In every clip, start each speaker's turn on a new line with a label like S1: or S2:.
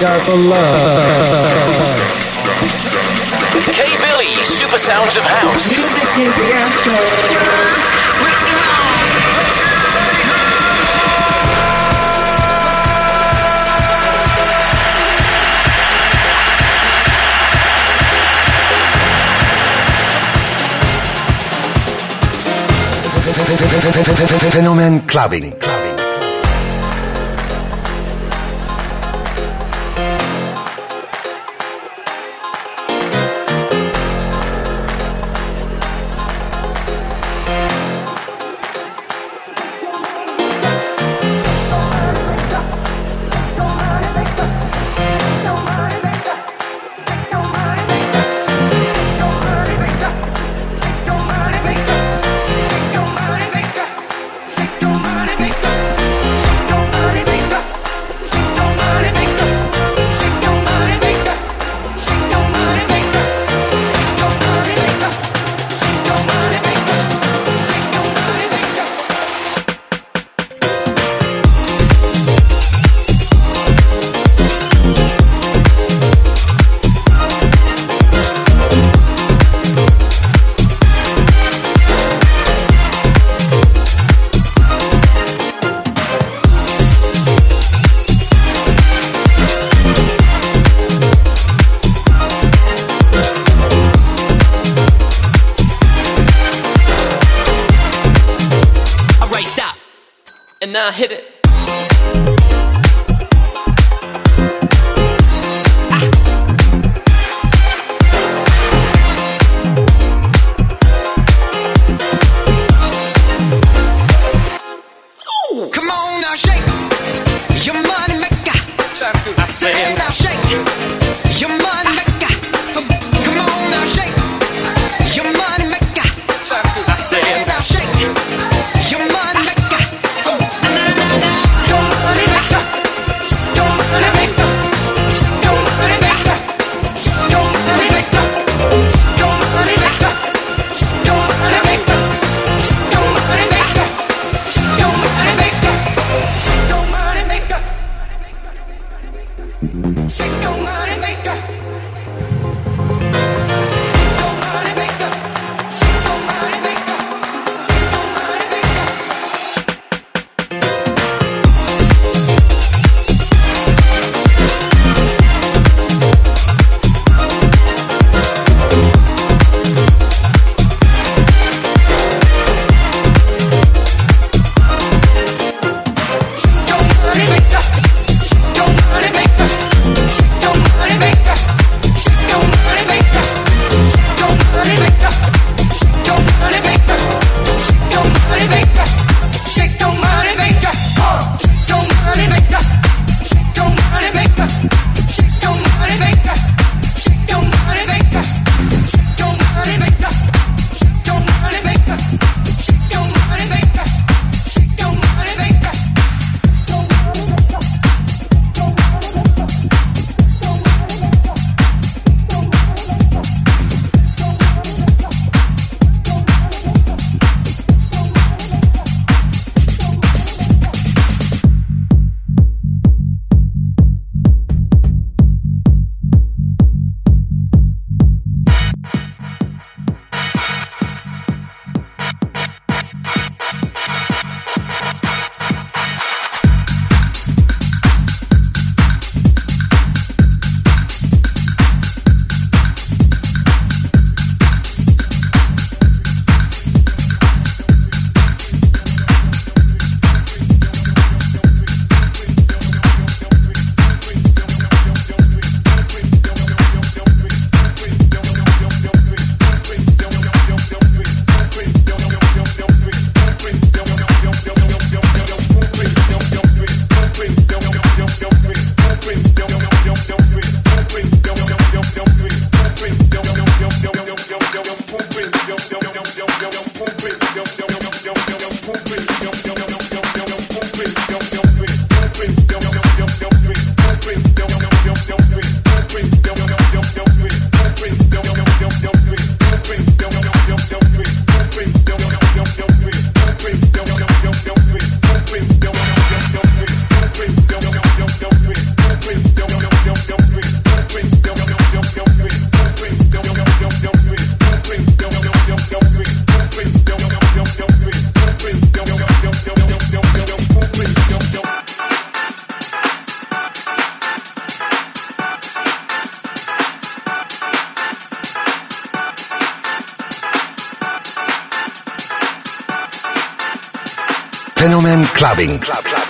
S1: Got the love.
S2: K Billy, Super Sounds of House.
S3: Fenomen Clubbing.
S2: Hit it.
S4: Clubbing. Club clubbing.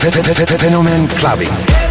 S2: Fenomen Clubbing.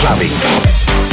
S2: clubbing.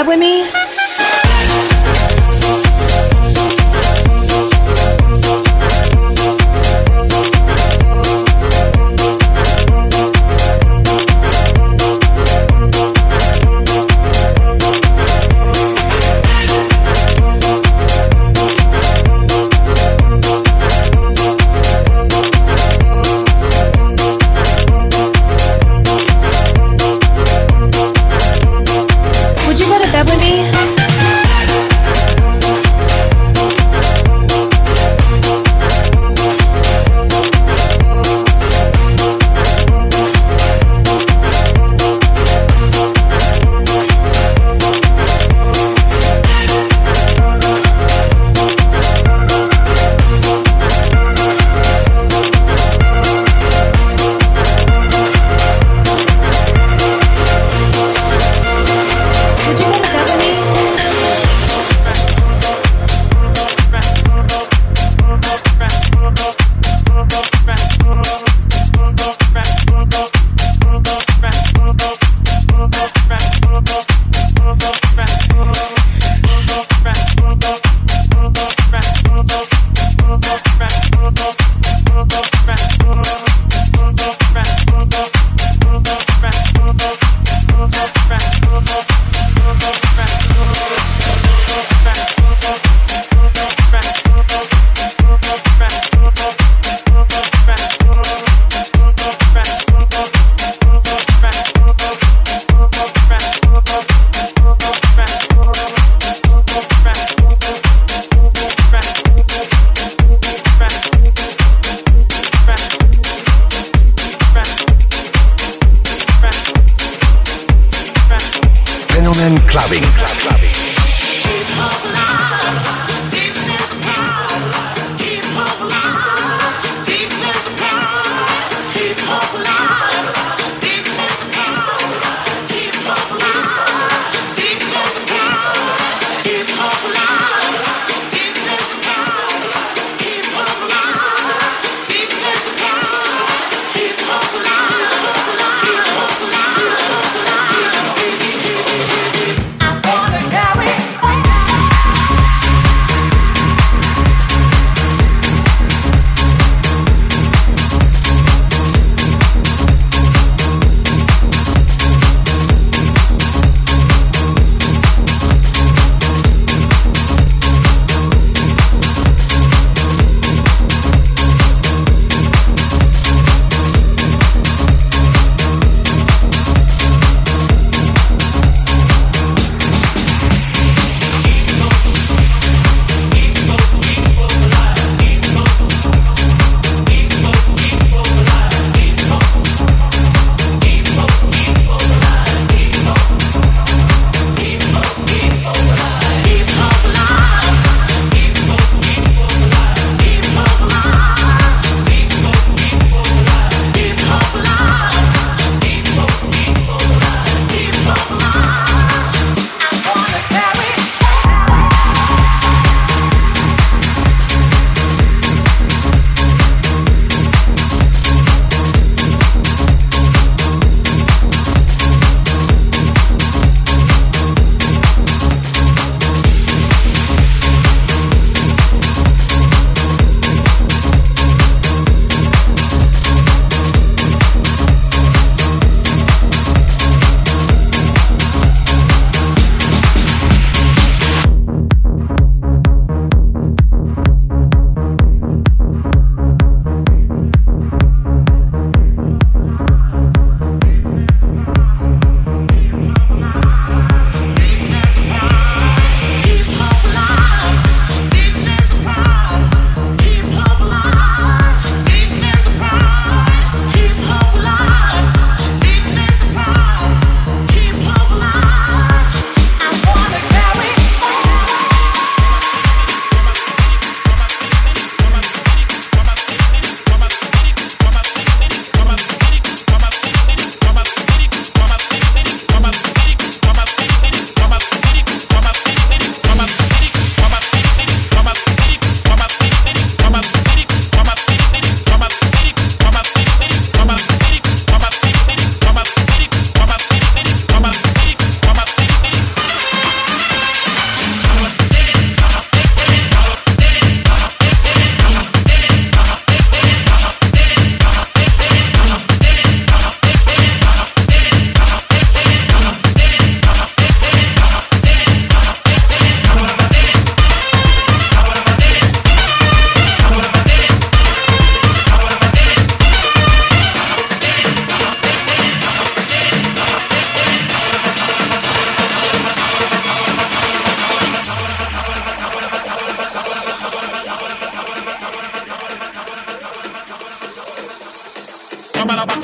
S3: up with me?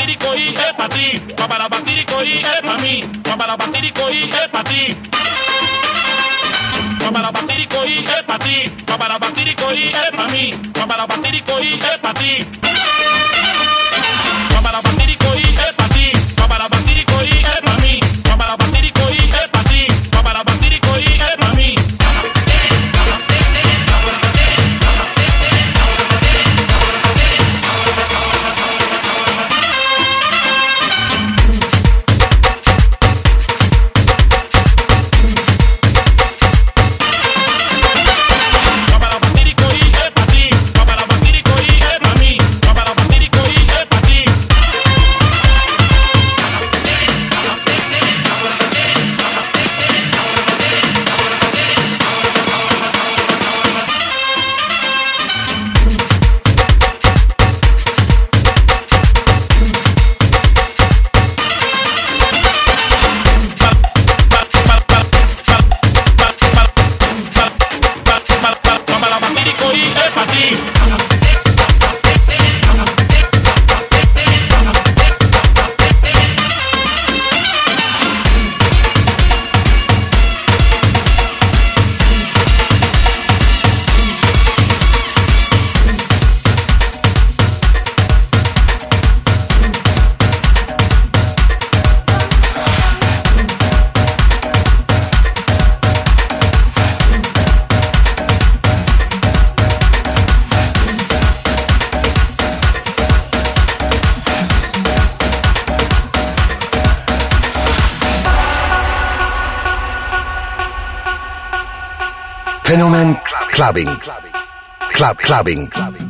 S3: y es para ti. Guaparapatirico y es para mí. Guaparapatirico y es para ti. Guaparapatirico y es para ti. Guaparapatirico y es para mí. Guaparapatirico y es para ti.
S5: Fenomen Clubbing. Club, clubbing.
S2: clubbing.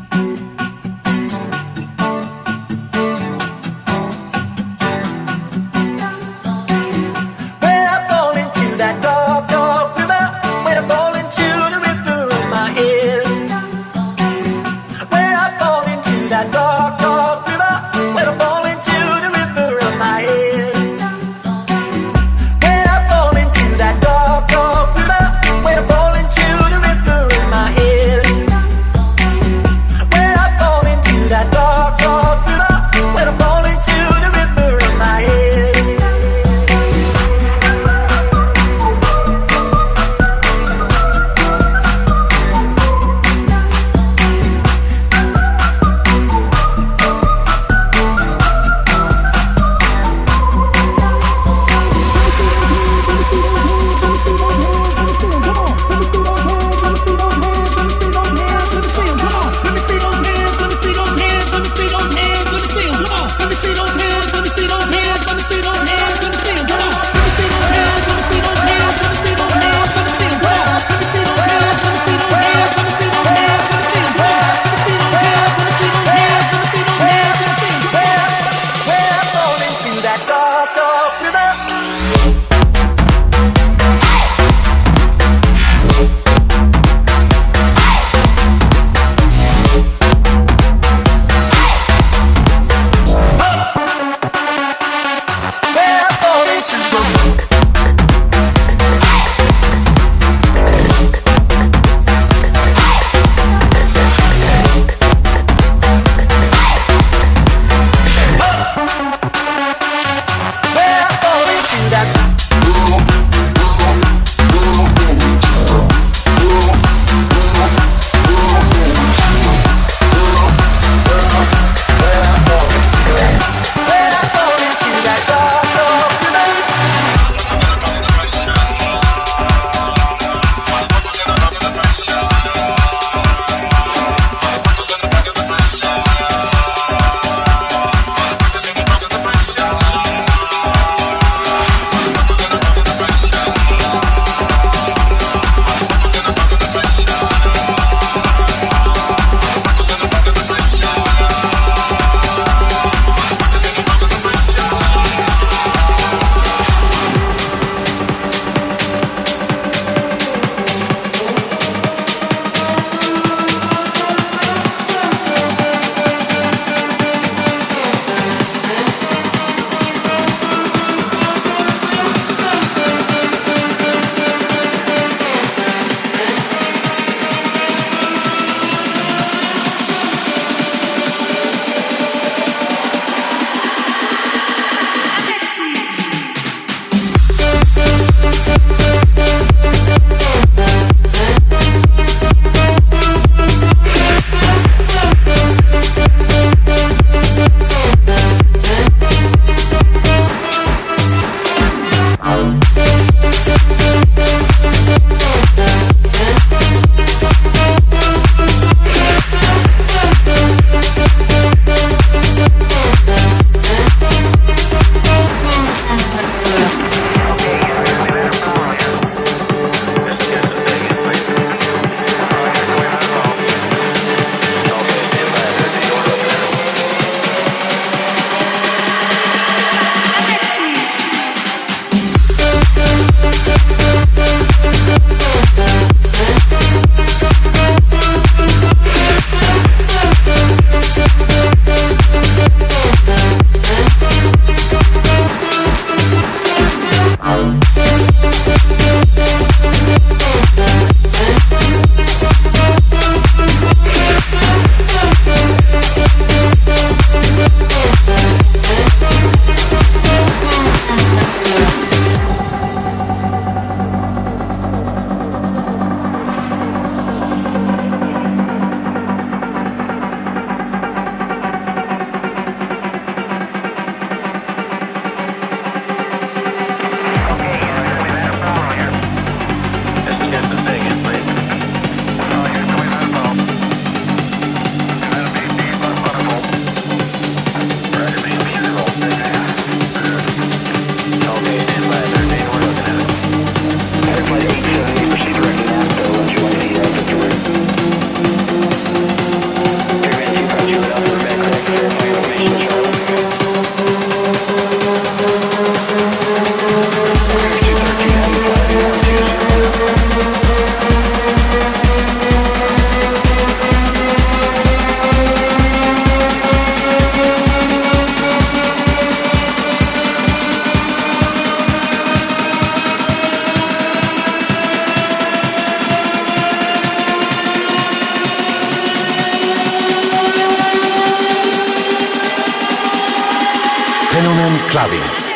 S6: clubbing.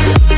S6: Thank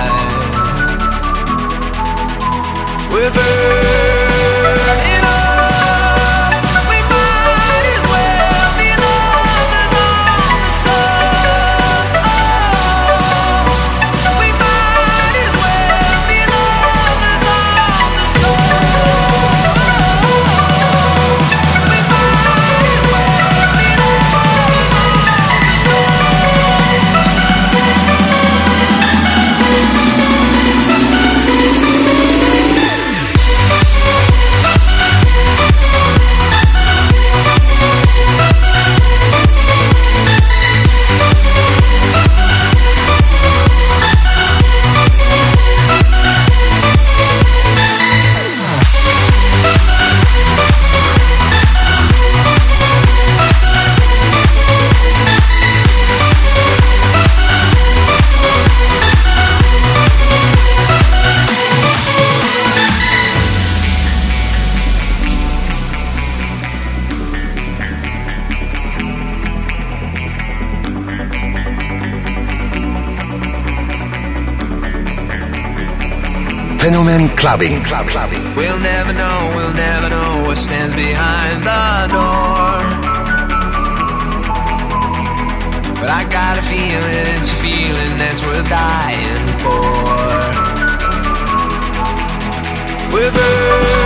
S2: Clubbing, club, clubbing.
S6: We'll never know, we'll never know what stands behind the door. But I got a feeling, it's a feeling that's worth dying for. We're burning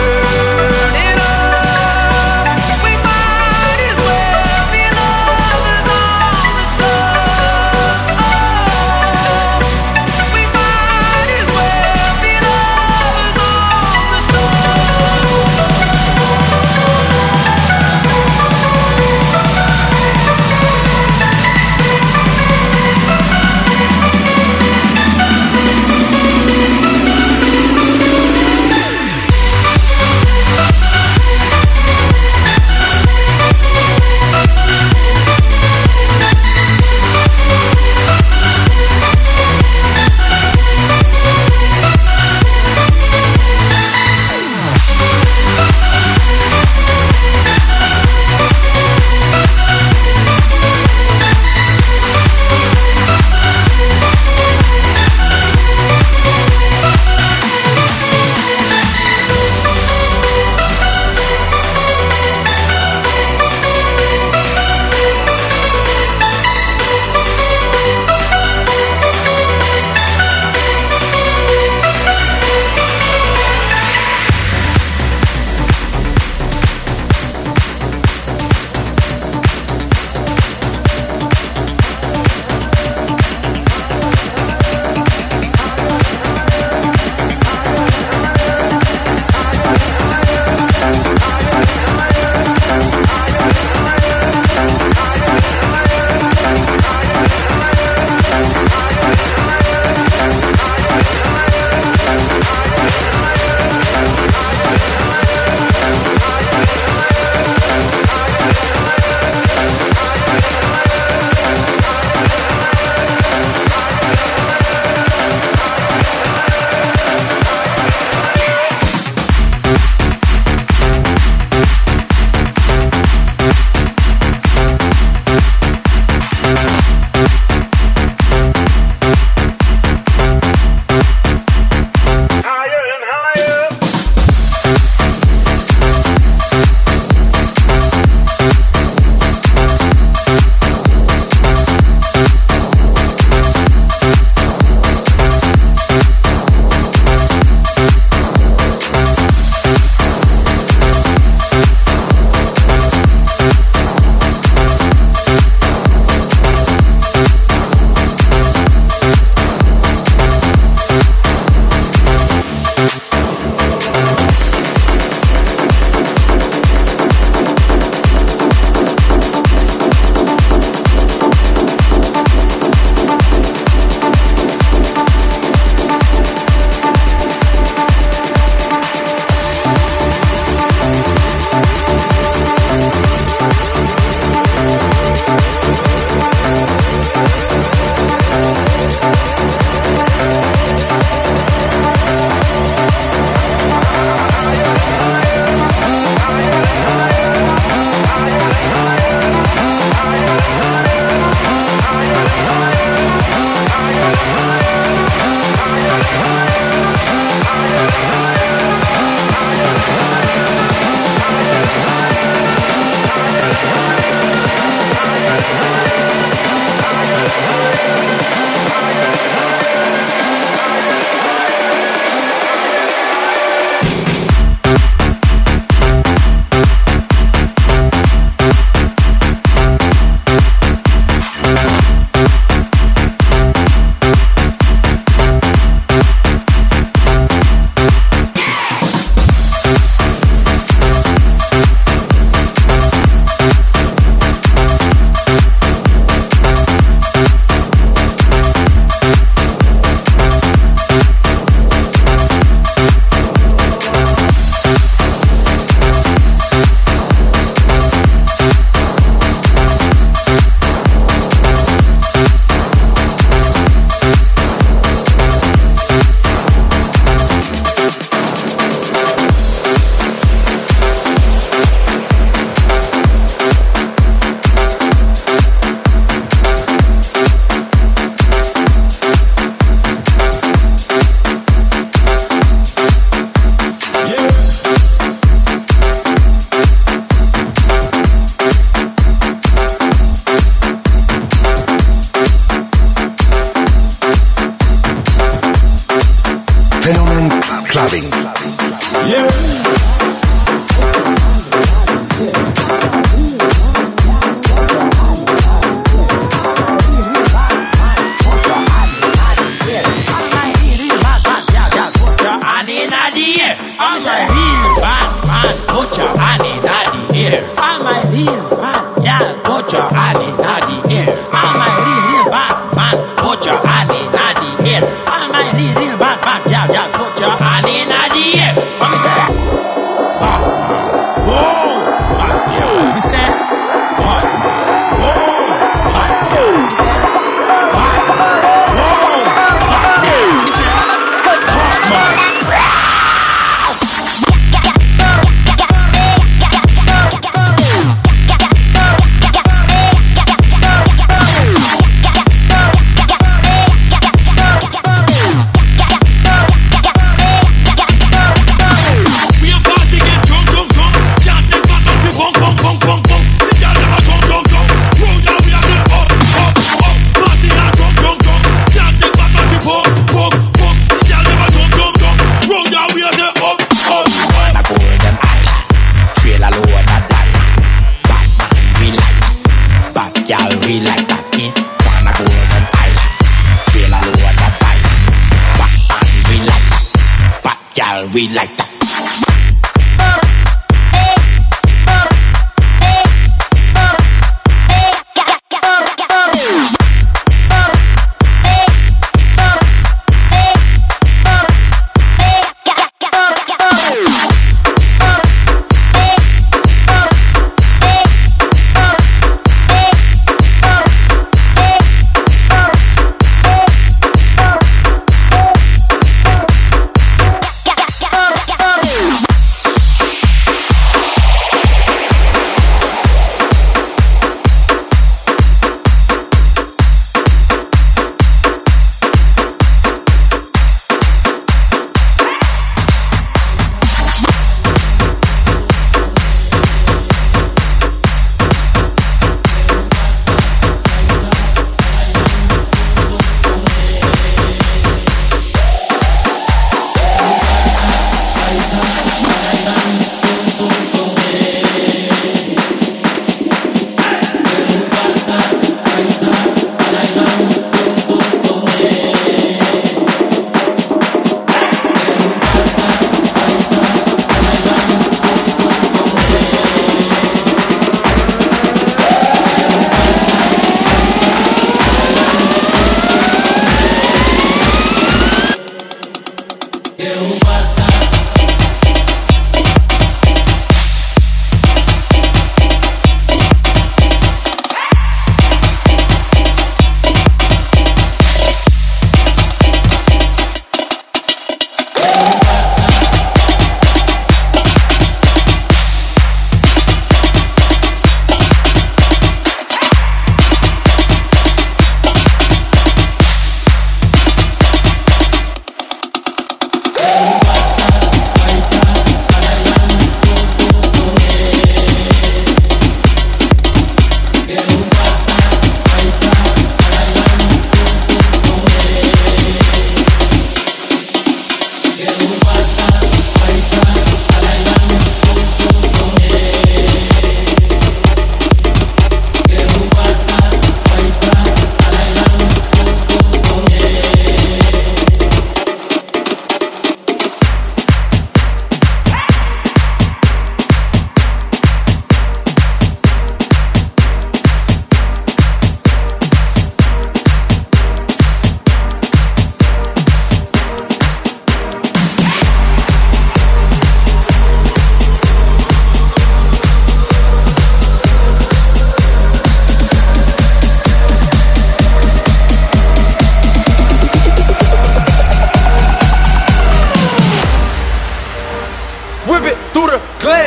S6: we
S7: like that.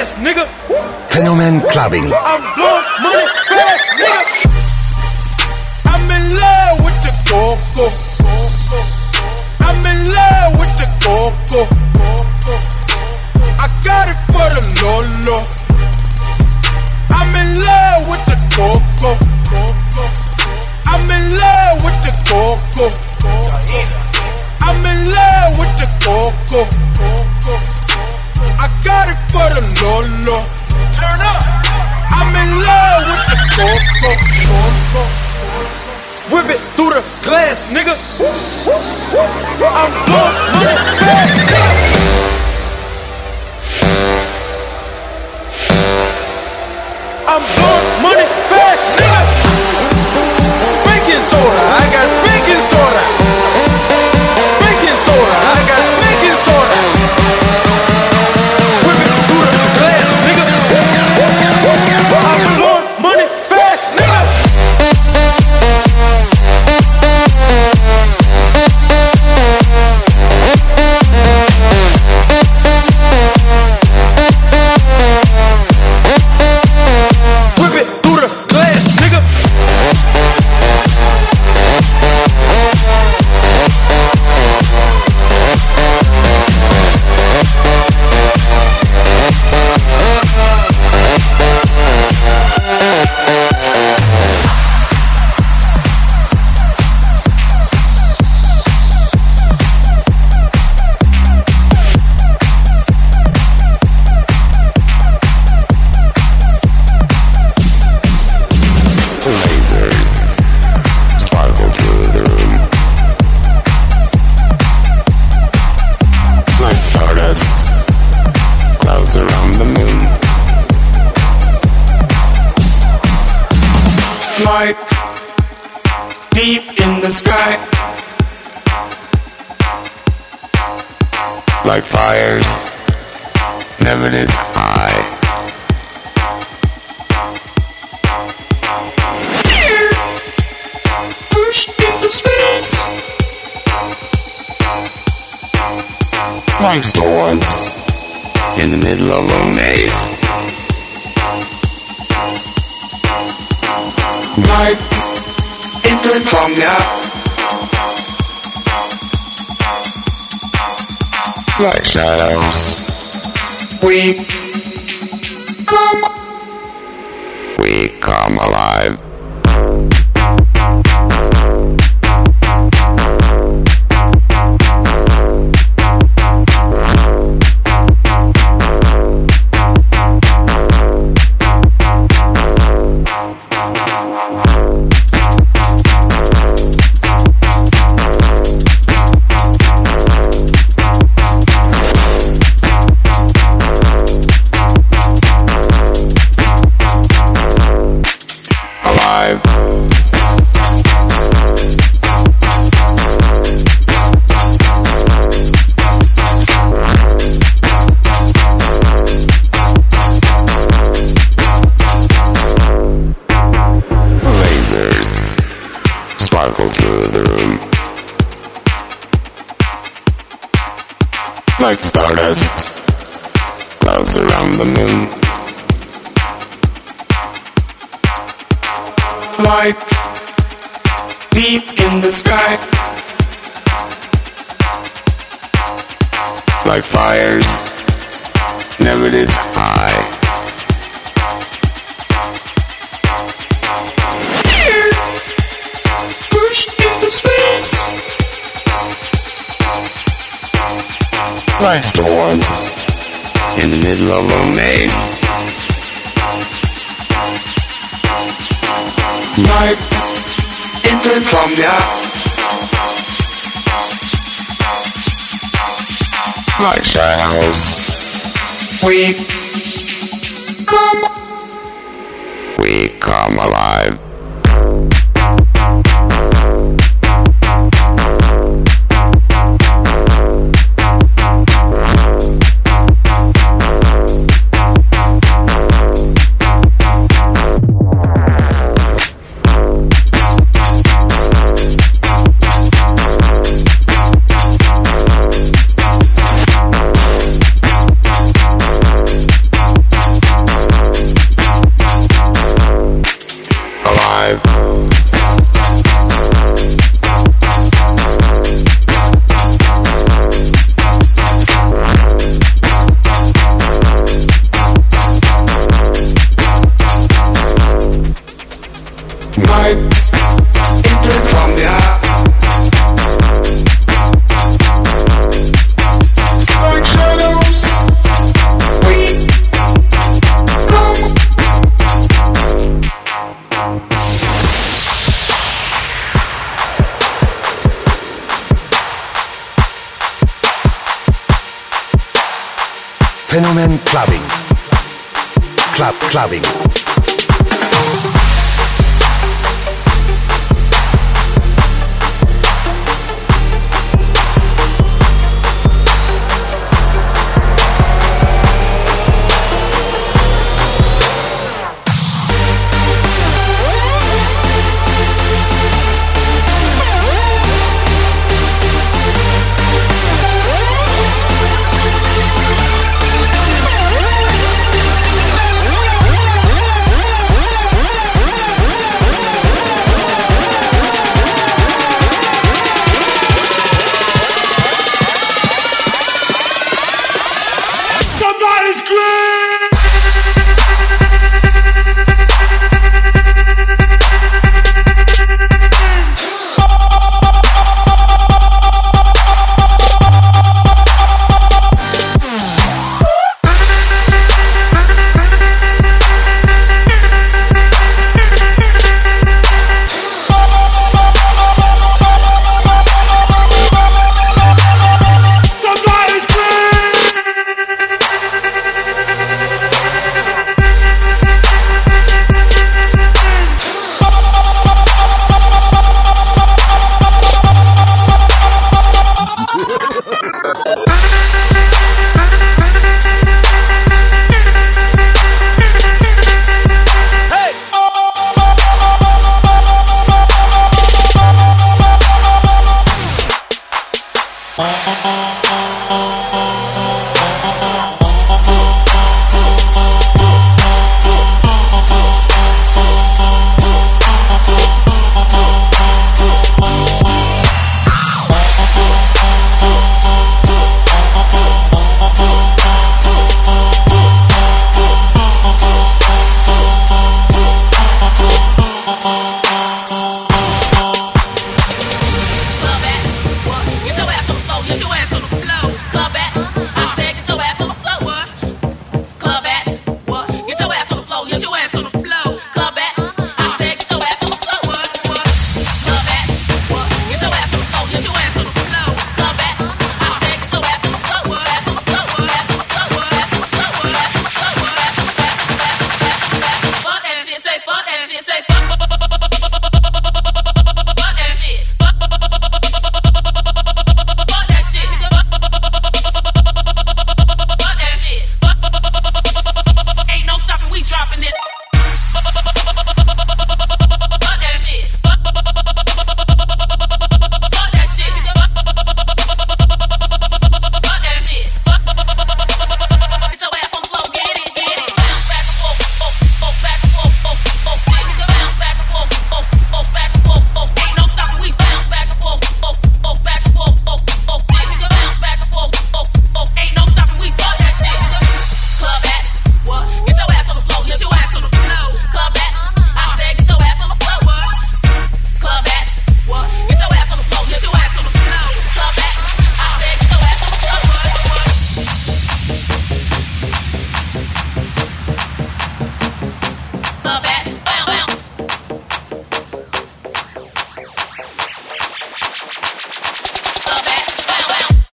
S8: Glass, nigga.
S2: Fenomen Clubbing.
S8: I'm blowing money fast, nigga. I'm in love with the coco. I'm in love with the coco. I got it for the Lolo. I'm in love with the coco. I'm in love with the coco. I'm in love with the coco. I got it for the Lolo. Turn up. I'm in love with the coco. Whip it through the glass, nigga. I'm blowing the
S9: sky. Like fires, never this high. Pushed into space. Like storms in the middle of a maze. Lights. Like shadows, we come, like stardust, clouds around the moon. light deep in the sky. Like fires never this like storms in the middle of a maze. Lights insomnia. Like shadows, we
S2: Fenomen Clubbing. Club Clubbing.